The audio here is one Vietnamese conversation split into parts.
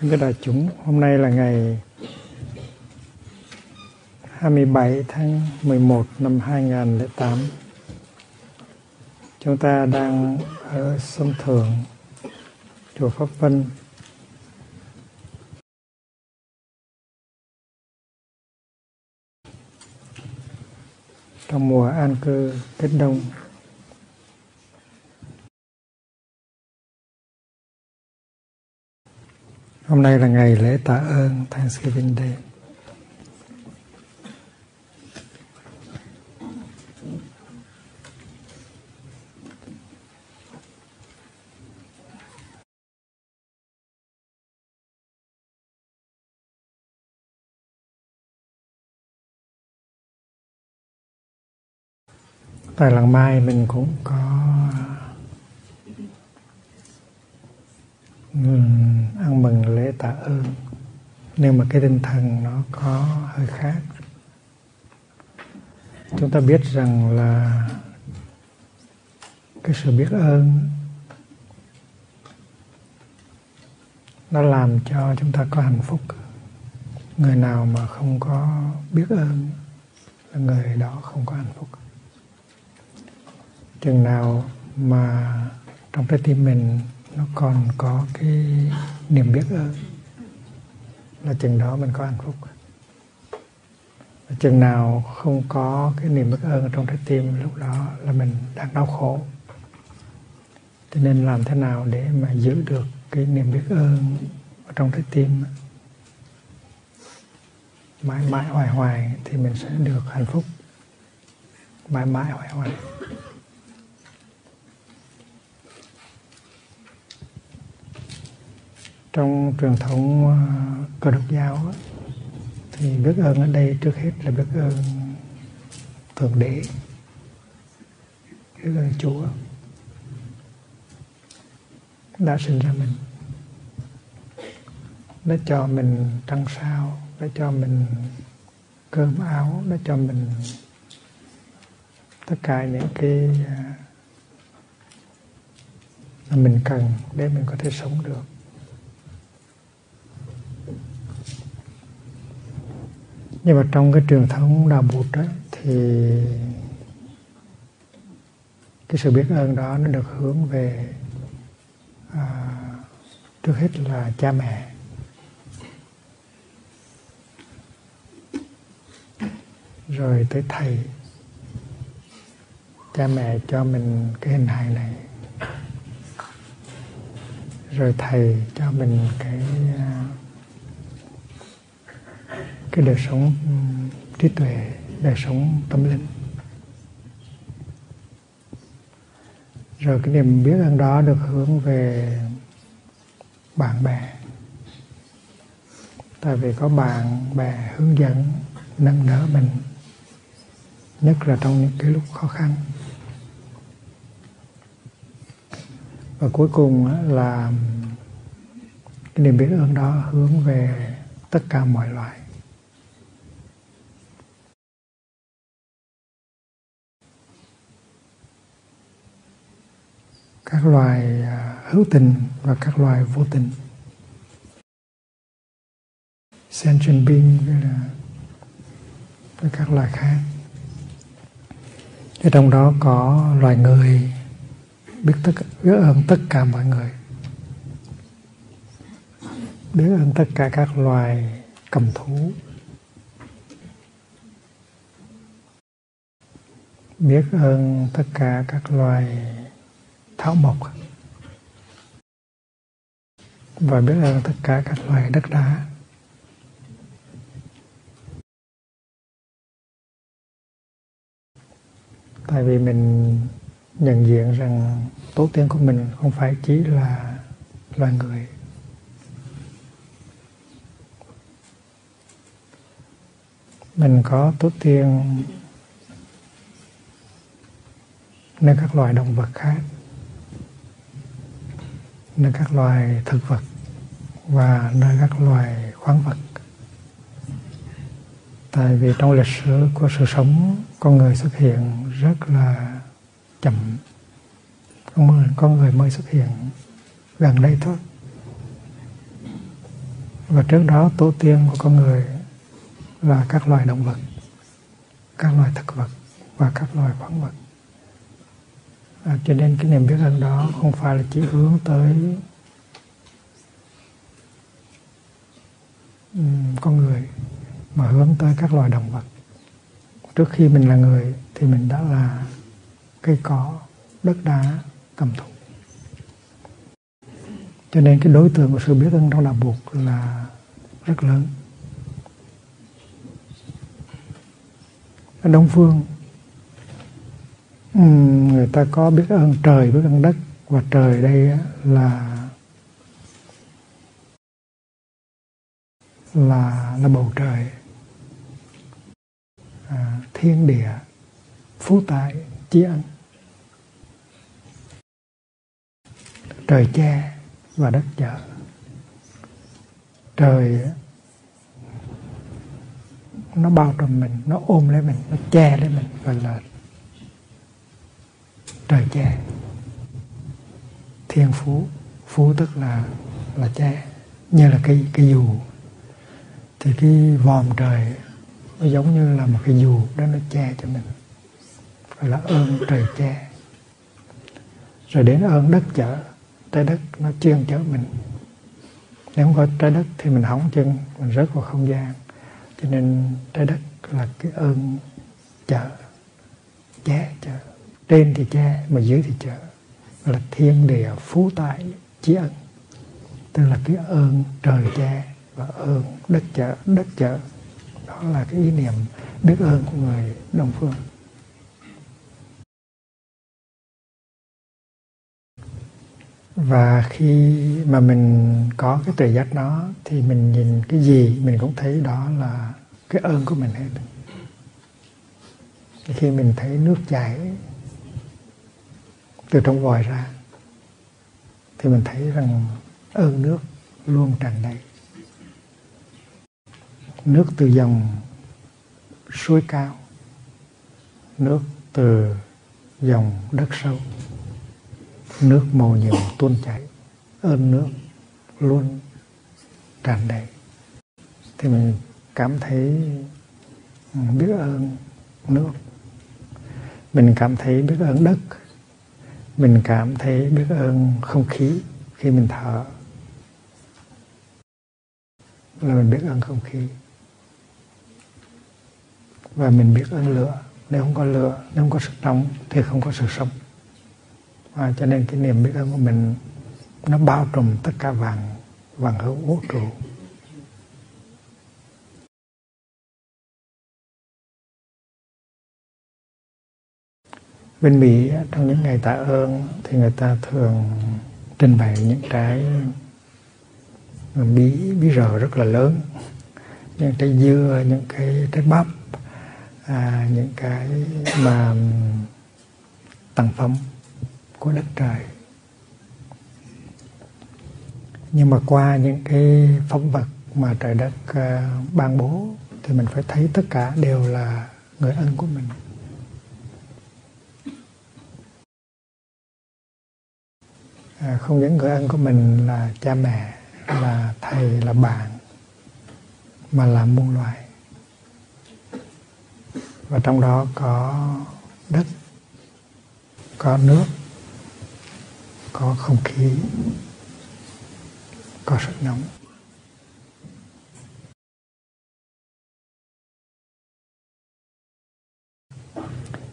Thưa đại chúng, hôm nay là ngày 27 tháng 11 năm 2008. Chúng ta đang ở sông Thượng, chùa Pháp Vân. Trong mùa an cư Tết Đông Hôm nay là ngày lễ tạ ơn Thanksgiving Day. Tại lần Mai mình cũng có ăn mừng lễ tạ ơn. Nhưng mà cái tinh thần nó có hơi khác, chúng ta biết rằng là cái sự biết ơn nó làm cho chúng ta có hạnh phúc. Người nào mà không có biết ơn là người đó không có hạnh phúc. Chừng nào mà trong trái tim mình nó còn có cái niềm biết ơn. Là chừng đó mình có hạnh phúc. Và chừng nào không có cái niềm biết ơn ở trong trái tim, lúc đó là mình đang đau khổ. Cho nên làm thế nào để mà giữ được cái niềm biết ơn ở trong trái tim? Mãi mãi hoài hoài thì mình sẽ được hạnh phúc. Mãi mãi hoài hoài. Trong truyền thống ờ, cơ đốc giáo thì biết ơn ở đây trước hết là biết ơn thượng đế, biết ơn chúa đã sinh ra mình, đã cho mình trăng sao, đã cho mình cơm áo, đã cho mình tất cả những cái ờ, mà mình cần để mình có thể sống được. Nhưng mà trong cái truyền thống đạo bụt đó thì cái sự biết ơn đó nó được hướng về à, trước hết là cha mẹ. Rồi tới thầy. Cha mẹ cho mình cái hình hài này. Rồi thầy cho mình cái à, cái đời sống ừ, trí tuệ, đời sống tâm linh. Rồi cái niềm biết ơn đó được hướng về bạn bè. Tại vì có bạn bè hướng dẫn, nâng đỡ mình, nhất là trong những cái lúc khó khăn. Và cuối cùng là cái niềm biết ơn đó hướng về tất cả mọi loại. Các loài à, hữu tình và các loài vô tình. Sentient being với là với các loài khác. Ở trong đó có loài người, biết tất biết ơn tất cả mọi người. Biết ơn tất cả các loài cầm thú. Biết ơn tất cả các loài thảo mộc và biết ơn tất cả các loài đất đá. Tại vì mình nhận diện rằng tổ tiên của mình không phải chỉ là loài người. Mình có tổ tiên nơi các loài động vật khác nơi các loài thực vật và nơi các loài khoáng vật. Tại vì trong lịch sử của sự sống con người xuất hiện rất là chậm. Con người, con người mới xuất hiện gần đây thôi. Và trước đó tổ tiên của con người là các loài động vật các loài thực vật và các loài khoáng vật à, cho nên cái niềm biết ơn đó không phải là chỉ hướng tới um, con người mà hướng tới các loài động vật. Trước khi mình là người thì mình đã là cây cỏ đất đá cầm thú. Cho nên cái đối tượng của sự biết ơn đó là buộc là rất lớn. Ở đông phương Ừ, người ta có biết ơn trời biết ơn đất và trời đây là là là bầu trời. À, thiên địa phú tại chi ân. Trời che và đất chở trời nó bao trùm mình nó ôm lấy mình nó che lấy mình gọi là trời che thiên phú. Phú tức là là che như là cái cái dù. Thì cái vòm trời nó giống như là một cái dù đó nó che cho mình. Gọi là ơn trời che rồi đến ơn đất chở, trái đất nó chuyên chở mình. Nếu không có trái đất thì mình hỏng chân, mình rớt vào không gian. Cho nên trái đất là cái ơn chở, che chở trên thì che, mà dưới thì chở. Là thiên địa phú tại chí ân tức là cái ơn trời che và ơn đất chở đất chở. Đó là cái ý niệm biết ơn của người đông phương. Và khi mà mình có cái tự giác đó, thì mình nhìn cái gì mình cũng thấy đó là cái ơn của mình hết. Khi mình thấy nước chảy từ trong vòi ra, thì mình thấy rằng ơn nước luôn tràn đầy. Nước từ dòng suối cao, nước từ dòng đất sâu, nước màu nhiều tuôn chảy, ơn nước luôn tràn đầy. Thì mình cảm thấy biết ơn nước. Mình cảm thấy biết ơn đất mình cảm thấy biết ơn không khí khi mình thở. Là mình biết ơn không khí. Và mình biết ơn lửa. Nếu không có lửa, nếu không có sức nóng thì không có sự sống. Và cho nên cái niềm biết ơn của mình nó bao trùm tất cả vàng vàng hữu vũ trụ. Bên Mỹ trong những ngày tạ ơn thì người ta thường trình bày những cái bí bí rờ rất là lớn. Những trái dưa những cái trái bắp à, những cái mà tặng phẩm của đất trời. Nhưng mà qua những cái phẩm vật mà trời đất uh, ban bố thì mình phải thấy tất cả đều là người ân của mình. À, không những người anh của mình là cha mẹ là thầy là bạn mà là muôn loài. Và trong đó có đất có nước có không khí có sức nóng.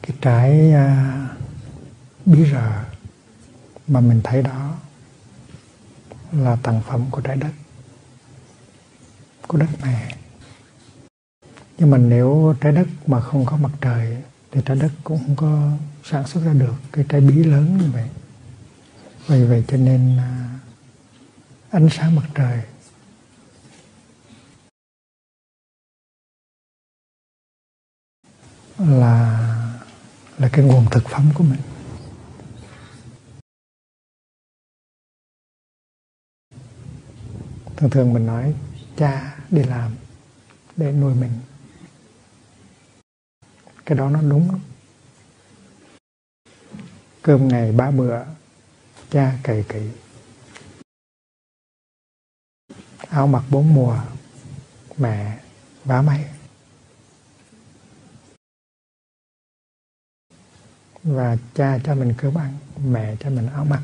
Cái trái uh, bí rờ mà mình thấy đó là tặng phẩm của trái đất, của đất mẹ. Nhưng mà nếu trái đất mà không có mặt trời thì trái đất cũng không có sản xuất ra được cái trái bí lớn như vậy. Vì vậy cho nên à, ánh sáng mặt trời là là cái nguồn thực phẩm của mình. Thường thường mình nói, cha, đi làm để nuôi mình. Cái đó nó đúng lắm. Cơm ngày ba bữa, cha cày kỹ. Áo mặc bốn mùa, mẹ vá máy. Và cha cho mình cơm ăn, mẹ cho mình áo mặc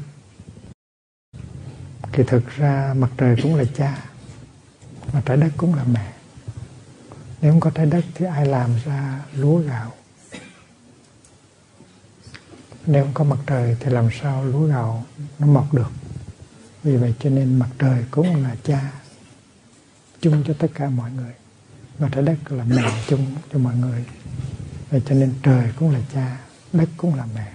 thì thực ra mặt trời cũng là cha, mà trái đất cũng là mẹ. Nếu không có trái đất thì ai làm ra lúa gạo? Nếu không có mặt trời thì làm sao lúa gạo nó mọc được? Vì vậy cho nên mặt trời cũng là cha chung cho tất cả mọi người và trái đất là mẹ chung cho mọi người. Vậy cho nên trời cũng là cha, đất cũng là mẹ.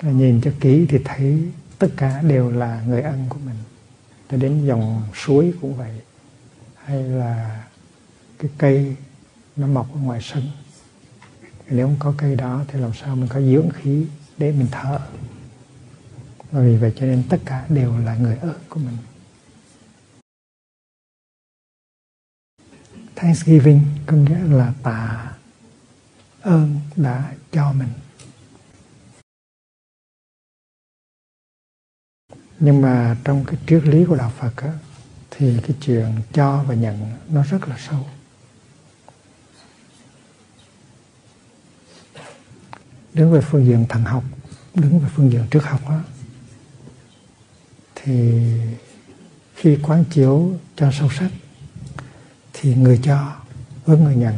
Và nhìn cho kỹ thì thấy tất cả đều là người ăn của mình. Cho đến dòng suối cũng vậy. Hay là cái cây nó mọc ở ngoài sân. Nếu không có cây đó thì làm sao mình có dưỡng khí để mình thở? Và vì vậy cho nên tất cả đều là người ở của mình. Thanksgiving có nghĩa là tạ ơn đã cho mình. Nhưng mà trong cái triết lý của đạo Phật á, thì cái chuyện cho và nhận nó rất là sâu. Đứng về phương diện thần học đứng về phương diện trước học á, thì khi quán chiếu cho sâu sắc thì người cho với người nhận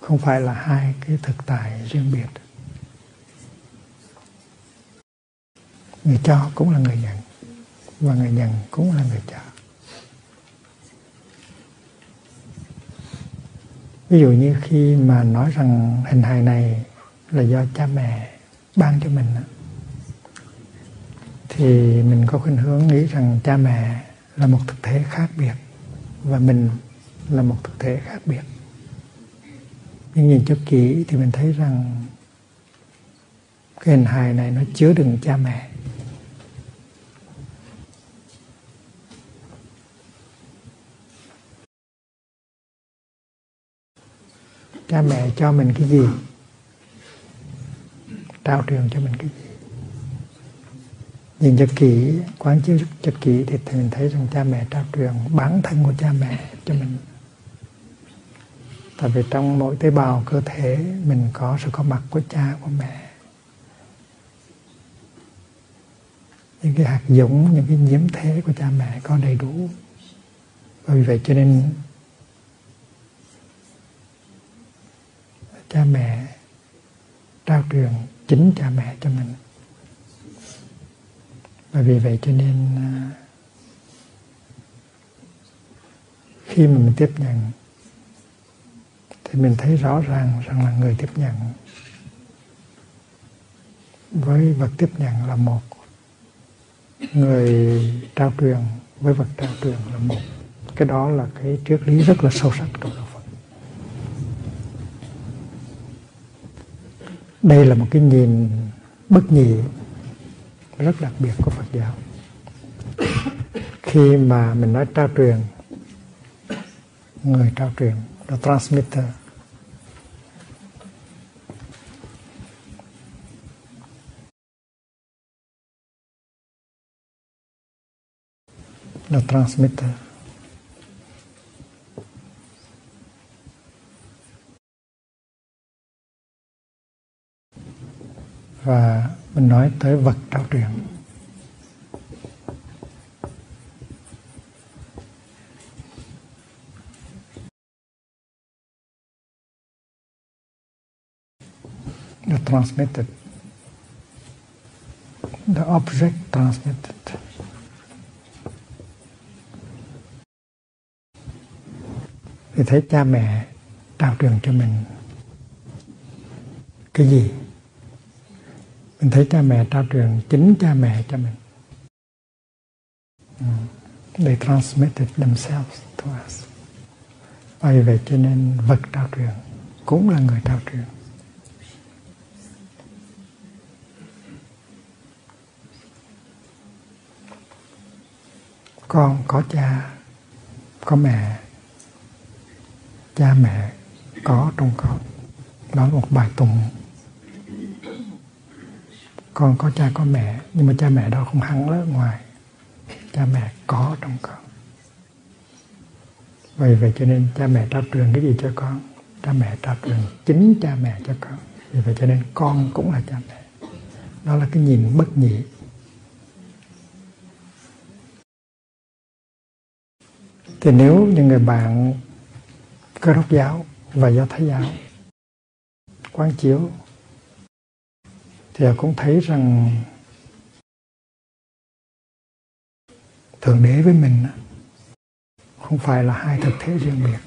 không phải là hai cái thực tại riêng biệt. Người cho cũng là người nhận, và người nhận cũng là người cho ví dụ như khi mà nói rằng hình hài này là do cha mẹ ban cho mình thì mình có khuynh hướng nghĩ rằng cha mẹ là một thực thể khác biệt và mình là một thực thể khác biệt. Nhưng nhìn cho kỹ thì mình thấy rằng cái hình hài này nó chứa đựng cha mẹ. Cha mẹ cho mình cái gì? Trao trường cho mình cái gì? Nhìn cho kỹ, quán chiếu cho kỹ thì mình thấy rằng cha mẹ trao truyền bản thân của cha mẹ cho mình. Tại vì trong mỗi tế bào cơ thể, mình có sự có mặt của cha, của mẹ. Những cái hạt giống, những cái nhiễm thế của cha mẹ có đầy đủ. Và vì vậy cho nên cha mẹ trao truyền chính cha mẹ cho mình. Và vì vậy cho nên à, khi mà mình tiếp nhận, thì mình thấy rõ ràng rằng là người tiếp nhận với vật tiếp nhận là một. Người trao truyền với vật trao truyền là một. Cái đó là cái triết lý rất là sâu sắc trong đó Phật đây là một cái nhìn bất nhị, rất đặc biệt của Phật giáo. Khi mà mình nói trao truyền, người trao truyền the transmitter. The transmitter. Và mình nói tới vật trao truyền transmitted. The object transmitted. Thì thấy cha mẹ trao truyền cho mình cái gì? Mình thấy cha mẹ trao truyền chính cha mẹ cho mình. Ừ. They transmitted themselves to us. Bởi vậy cho nên vật trao truyền cũng là người trao truyền. Con có cha, có mẹ, cha mẹ có trong con. Đó là một bài tụng. Con có cha có mẹ, nhưng mà cha mẹ đó không hẳn ở ngoài. Cha mẹ có trong con. Vậy vậy cho nên cha mẹ trao truyền cái gì cho con? Cha mẹ trao truyền chính cha mẹ cho con. Vì vậy cho nên con cũng là cha mẹ. Đó là cái nhìn bất nhị. Thì nếu những người bạn cơ đốc giáo và do thái giáo quán chiếu thì cũng thấy rằng thượng đế với mình không phải là hai thực thể riêng biệt.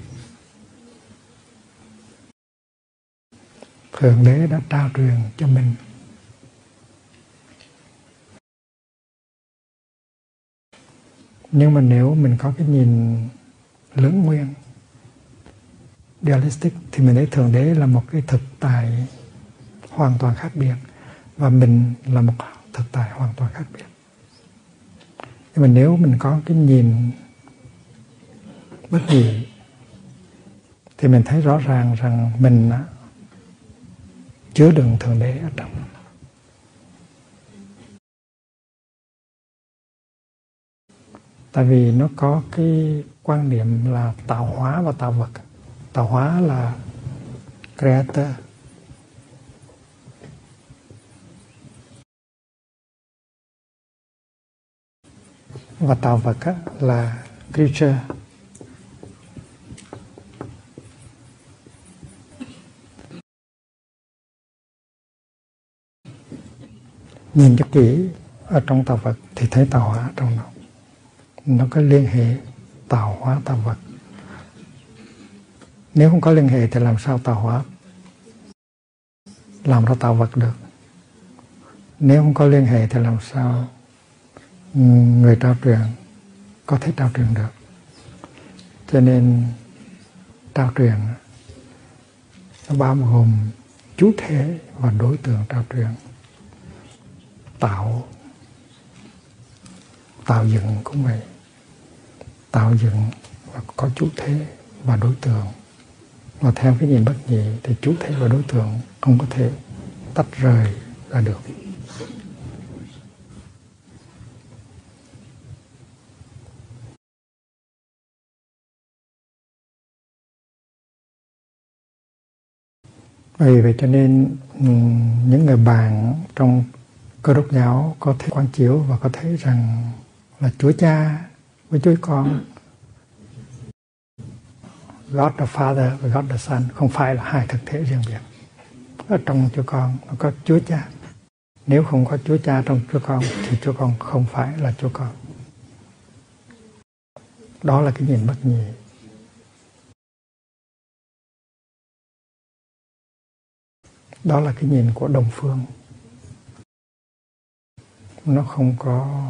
Thượng đế đã trao truyền cho mình. Nhưng mà nếu mình có cái nhìn lớn nguyên dualistic thì mình thấy thượng đế là một cái thực tại hoàn toàn khác biệt và mình là một thực tại hoàn toàn khác biệt. Nhưng mà nếu mình có cái nhìn bất nhị thì mình thấy rõ ràng rằng mình chứa đựng thượng đế ở trong tại vì nó có cái quan niệm là tạo hóa và tạo vật. Tạo hóa là creator. Và tạo vật là creature nhìn cho kỹ ở trong tạo vật thì thấy tạo hóa trong nó nó có liên hệ tạo hóa tạo vật. Nếu không có liên hệ thì làm sao tạo hóa làm ra tạo vật được? Nếu không có liên hệ thì làm sao người trao truyền có thể trao truyền được. Cho nên trao truyền nó bao gồm chủ thể và đối tượng trao truyền. Tạo tạo dựng cũng vậy. Tạo dựng và có chủ thế và đối tượng. Và theo cái nhìn bất nhị thì chủ thế và đối tượng không có thể tách rời ra được. Vì vậy cho nên ừ, những người bạn trong cơ đốc giáo có thể quan chiếu và có thấy rằng là Chúa Cha với Chúa Con. God the Father và God the Son không phải là hai thực thể riêng biệt. Ở trong Chúa Con nó có Chúa Cha. Nếu không có Chúa Cha trong Chúa Con thì Chúa Con không phải là Chúa Con. Đó là cái nhìn bất nhị. Đó là cái nhìn của đồng phương. Nó không có,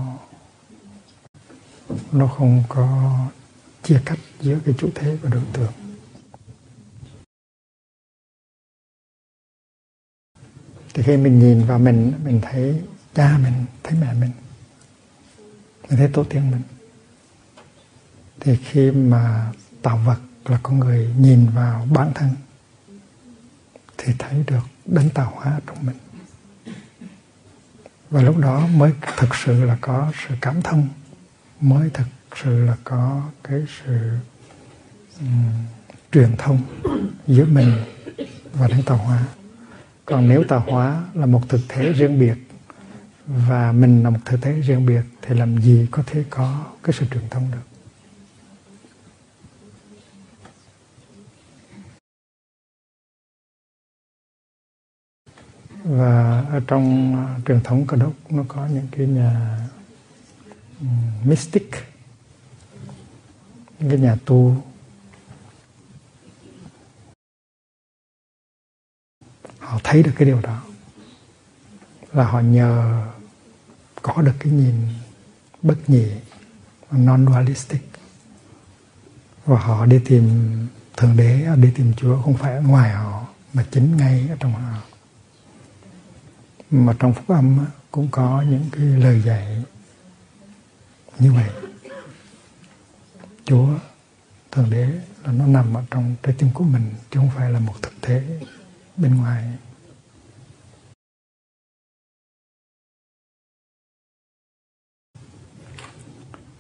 nó không có chia cắt giữa cái chủ thể và đối tượng. Thì khi mình nhìn vào mình mình thấy cha mình, thấy mẹ mình mình thấy tổ tiên mình, thì khi mà tạo vật là con người nhìn vào bản thân, thì thấy được đến tạo hóa trong mình. Và lúc đó mới thực sự là có sự cảm thông mới thực sự là có cái sự um, truyền thông giữa mình và đến tạo hóa. Còn nếu tạo hóa là một thực thể riêng biệt và mình là một thực thể riêng biệt thì làm gì có thể có cái sự truyền thông được? Và ở trong à, truyền thống cơ đốc nó có những cái nhà mystic. Những cái nhà tu. Họ thấy được cái điều đó. Là họ nhờ có được cái nhìn bất nhị non dualistic và họ đi tìm thượng đế à, đi tìm chúa không phải ở ngoài họ, mà chính ngay ở trong họ mà trong phúc âm cũng có những cái lời dạy như vậy. Chúa, thượng đế là nó nằm ở trong trái tim của mình, chứ không phải là một thực thể bên ngoài.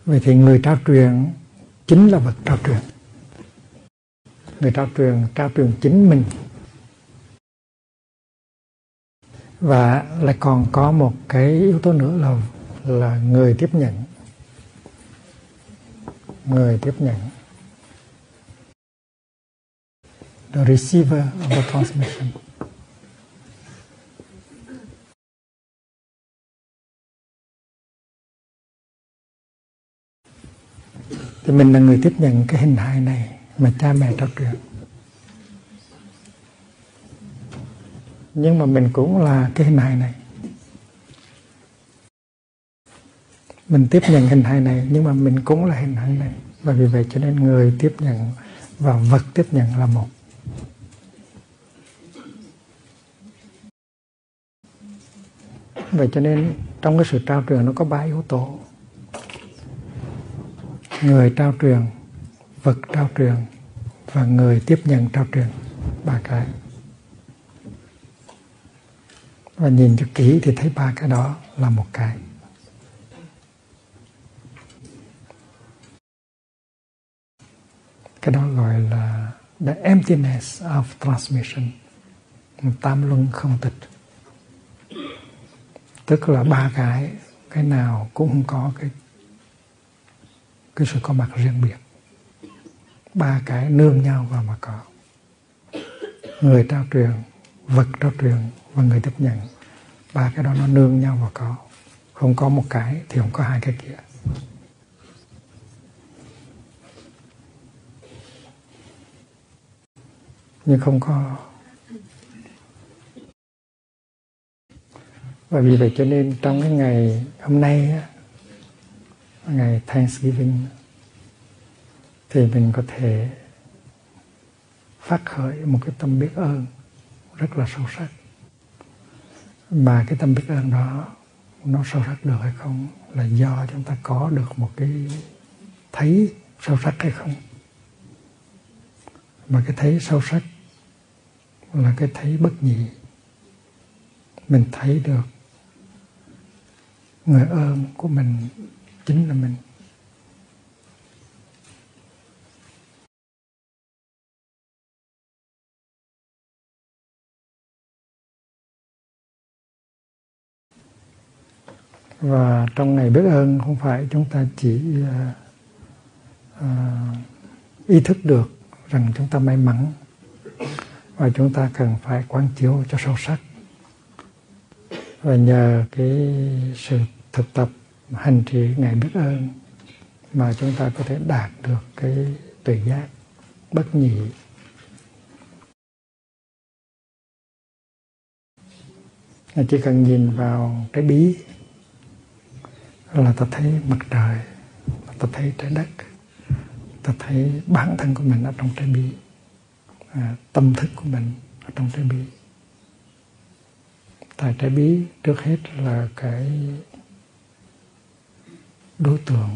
Vậy thì người trao truyền chính là vật trao truyền. Người trao truyền trao truyền chính mình. Và lại còn có một cái yếu tố nữa là là người tiếp nhận. Người tiếp nhận. The receiver of the transmission. Thì mình là người tiếp nhận cái hình hài này mà cha mẹ trao truyền. Nhưng mà mình cũng là cái hình hài này. Mình tiếp nhận hình hài này, nhưng mà mình cũng là hình hài này. Và vì vậy cho nên người tiếp nhận và vật tiếp nhận là một. Vậy cho nên trong cái sự trao truyền nó có ba yếu tố. Người trao truyền, vật trao truyền và người tiếp nhận trao truyền, ba cái và nhìn cho kỹ thì thấy ba cái đó là một cái. Cái đó gọi là the emptiness of transmission. Tam luân không tịch. Tức là ba cái cái nào cũng không có cái cái sự có mặt riêng biệt. Ba cái nương nhau vào mà có. Người trao truyền, vật trao truyền và người tiếp nhận. Ba cái đó nó nương nhau và có. Không có một cái thì không có hai cái kia. Nhưng không có. Và vì vậy cho nên trong cái ngày hôm nay ngày Thanksgiving, thì mình có thể phát khởi một cái tâm biết ơn rất là sâu sắc mà cái tâm biết ơn đó, nó sâu sắc được hay không là do chúng ta có được một cái thấy sâu sắc hay không? Mà cái thấy sâu sắc là cái thấy bất nhị. Mình thấy được người ơn của mình chính là mình. Và trong ngày biết ơn không phải chúng ta chỉ uh, uh, ý thức được rằng chúng ta may mắn và chúng ta cần phải quán chiếu cho sâu sắc. Và nhờ cái sự thực tập hành trì ngày biết ơn mà chúng ta có thể đạt được cái tuệ giác bất nhị. Chỉ cần nhìn vào cái bí là ta thấy mặt trời ta thấy trái đất ta thấy bản thân của mình ở trong trái bi à, tâm thức của mình ở trong trái bi tại trái bí trước hết là cái đối tượng